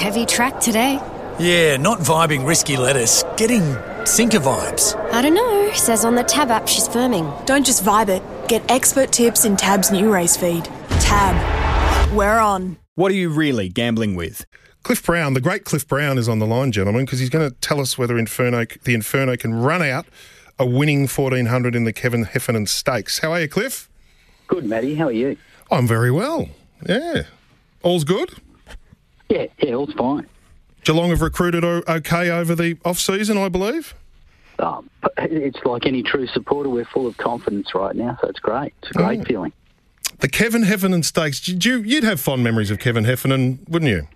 Heavy track today. Yeah, not vibing risky lettuce. Getting sinker vibes. I don't know. Says on the Tab app she's firming. Don't just vibe it. Get expert tips in Tab's new race feed. Tab. We're on. What are you really gambling with? Cliff Brown, the great Cliff Brown, is on the line, gentlemen, because he's going to tell us whether Inferno, the Inferno can run out a winning 1400 in the Kevin Heffernan Stakes. How are you, Cliff? Good, Matty. How are you? I'm very well. Yeah. All's good? Yeah, yeah, all's fine. Geelong have recruited okay over the off season, I believe. Um, it's like any true supporter, we're full of confidence right now, so it's great. It's a great Oh. feeling. The Kevin Heffernan Stakes. You, you'd have fond memories of Kevin Heffernan, wouldn't you?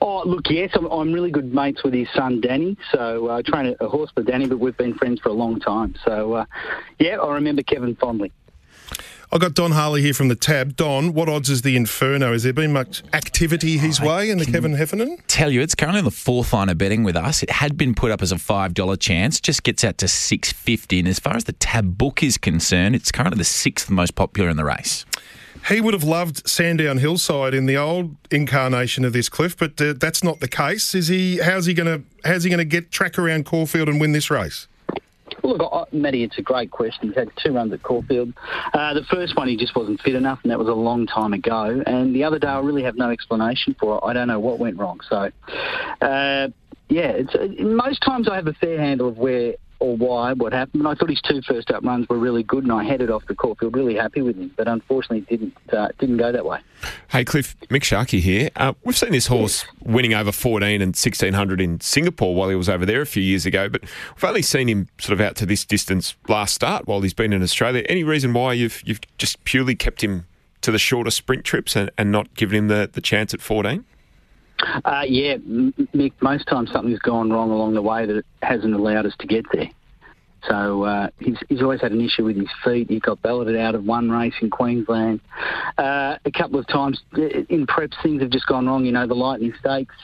Oh, look, yes, I'm, I'm really good mates with his son, Danny. So uh, I train a, a horse for Danny, but we've been friends for a long time. So, uh, yeah, I remember Kevin fondly. I got Don Harley here from the tab. Don, what odds is the Inferno? Has there been much activity his way in the Kevin Heffernan? Tell you, it's currently on the fourth line of betting with us. It had been put up as a five dollar chance, just gets out to six fifty. And as far as the tab book is concerned, it's currently the sixth most popular in the race. He would have loved Sandown Hillside in the old incarnation of this cliff, but uh, that's not the case. Is he? How's he going to? How's he going to get track around Caulfield and win this race? Well, Look, Matty, it's a great question. He's had two runs at Caulfield. Uh, the first one, he just wasn't fit enough, and that was a long time ago. And the other day, I really have no explanation for it. I don't know what went wrong. So, uh, yeah, uh, most times I have a fair handle of where or why, what happened. I thought his two first up runs were really good, and I headed off to Caulfield really happy with him. But unfortunately, it didn't uh, didn't go that way. Hey, Cliff, Mick Sharkey here. Uh, we've seen this horse winning over 14 and 1600 in Singapore while he was over there a few years ago, but we've only seen him sort of out to this distance last start while he's been in Australia. Any reason why you've you've just purely kept him to the shorter sprint trips and, and not given him the, the chance at 14? Uh, yeah, Mick, most times something's gone wrong along the way that hasn't allowed us to get there. So uh, he's, he's always had an issue with his feet. He got balloted out of one race in Queensland. Uh, a couple of times in preps, things have just gone wrong. You know, the Lightning Stakes,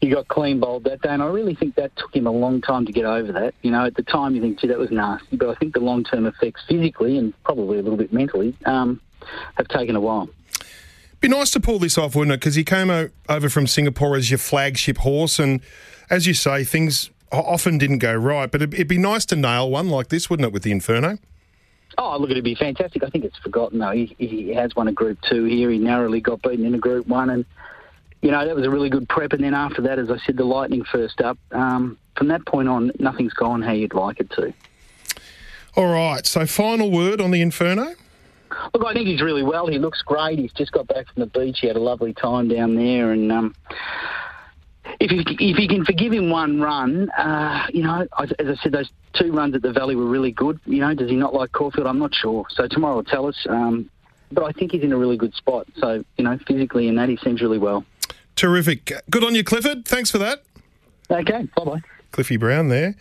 he got clean bowled that day, and I really think that took him a long time to get over that. You know, at the time you think, gee, that was nasty, but I think the long-term effects physically and probably a little bit mentally um, have taken a while. Be nice to pull this off, wouldn't it? Because he came o- over from Singapore as your flagship horse, and as you say, things often didn't go right. But it'd, it'd be nice to nail one like this, wouldn't it, with the Inferno? Oh, look, it'd be fantastic. I think it's forgotten, though. He, he has won a Group 2 here. He narrowly got beaten in a Group 1. And, you know, that was a really good prep. And then after that, as I said, the Lightning first up. Um, from that point on, nothing's gone how you'd like it to. All right. So, final word on the Inferno. Look, I think he's really well. He looks great. He's just got back from the beach. He had a lovely time down there. And um, if, you, if you can forgive him one run, uh, you know, as as I said, those two runs at the Valley were really good. You know, does he not like Caulfield? I'm not sure. So tomorrow will tell us. Um, but I think he's in a really good spot. So, you know, physically and that, he seems really well. Terrific. Good on you, Clifford. Thanks for that. Okay, bye-bye. Cliffy Brown there.